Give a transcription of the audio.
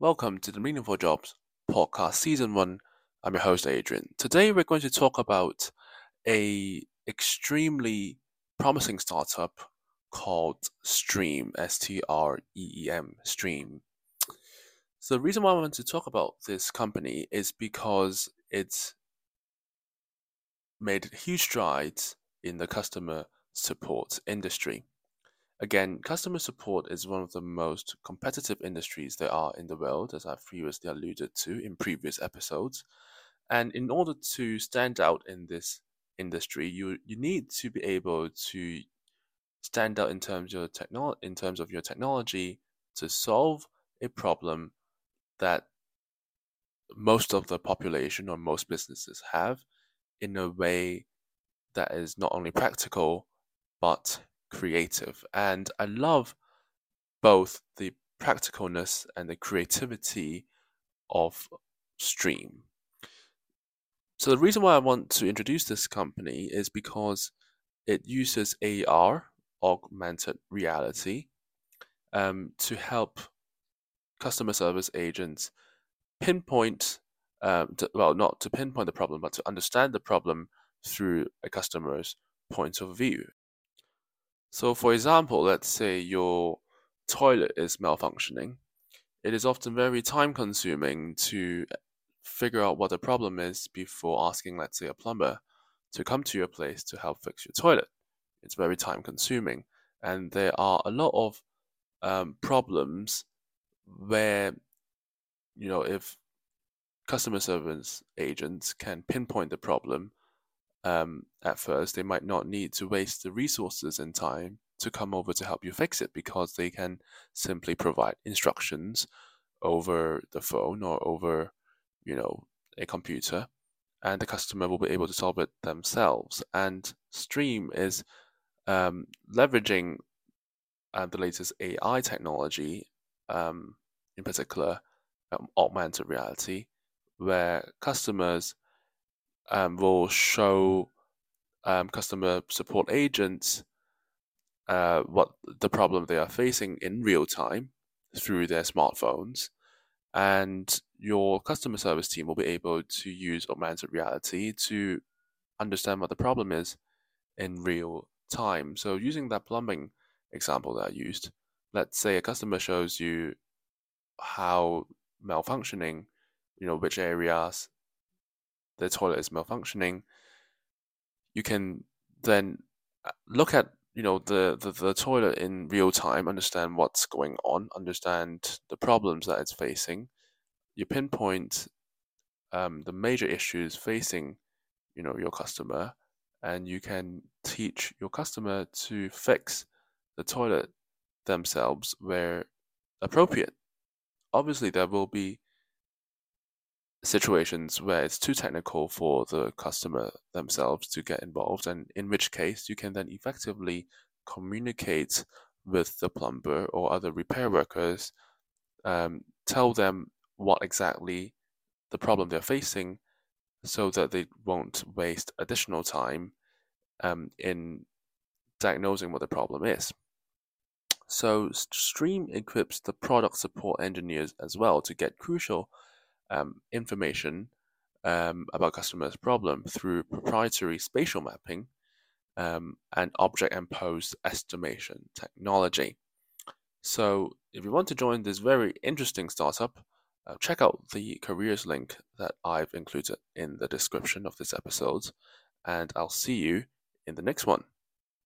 Welcome to the Meaningful Jobs podcast, season one. I'm your host, Adrian. Today, we're going to talk about a extremely promising startup called Streem, S T R E E M, Streem. So, the reason why I want to talk about this company is because it's made huge strides in the customer support industry. Again, customer support is one of the most competitive industries there are in the world, as I've previously alluded to in previous episodes. And in order to stand out in this industry, you you need to be able to stand out in terms of your technol in terms of your technology to solve a problem that most of the population or most businesses have in a way that is not only practical but creative. And I love both the practicalness and the creativity of Streem. So, the reason why I want to introduce this company is because it uses AR, augmented reality, um, to help customer service agents pinpoint, um, to, well, not to pinpoint the problem, but to understand the problem through a customer's point of view. So, for example, let's say your toilet is malfunctioning. It is often very time consuming to figure out what the problem is before asking, let's say, a plumber to come to your place to help fix your toilet. It's very time consuming. And there are a lot of um, problems where, you know, if customer service agents can pinpoint the problem um, at first, they might not need to waste the resources and time to come over to help you fix it because they can simply provide instructions over the phone or over, you know, a computer, and the customer will be able to solve it themselves. And Streem is um, leveraging uh, the latest AI technology, um, in particular, um, augmented reality, where customers um, will show um, customer support agents uh, what the problem they are facing in real time through their smartphones. And your customer service team will be able to use augmented reality to understand what the problem is in real time. So, using that plumbing example that I used, let's say a customer shows you how malfunctioning, you know, which areas the toilet is malfunctioning, you can then uh, look at you know the, the, the toilet in real time, understand what's going on, understand the problems that it's facing. You pinpoint um, the major issues facing you know your customer, and you can teach your customer to fix the toilet themselves where appropriate. Obviously, there will be situations where it's too technical for the customer themselves to get involved, and in which case you can then effectively communicate with the plumber or other repair workers, um, tell them what exactly the problem they're facing so that they won't waste additional time um, in diagnosing what the problem is. So, Streem equips the product support engineers as well to get crucial um, information um, about customers' problem through proprietary spatial mapping um, and object and pose estimation technology. So, if you want to join this very interesting startup, uh, check out the careers link that I've included in the description of this episode, and I'll see you in the next one.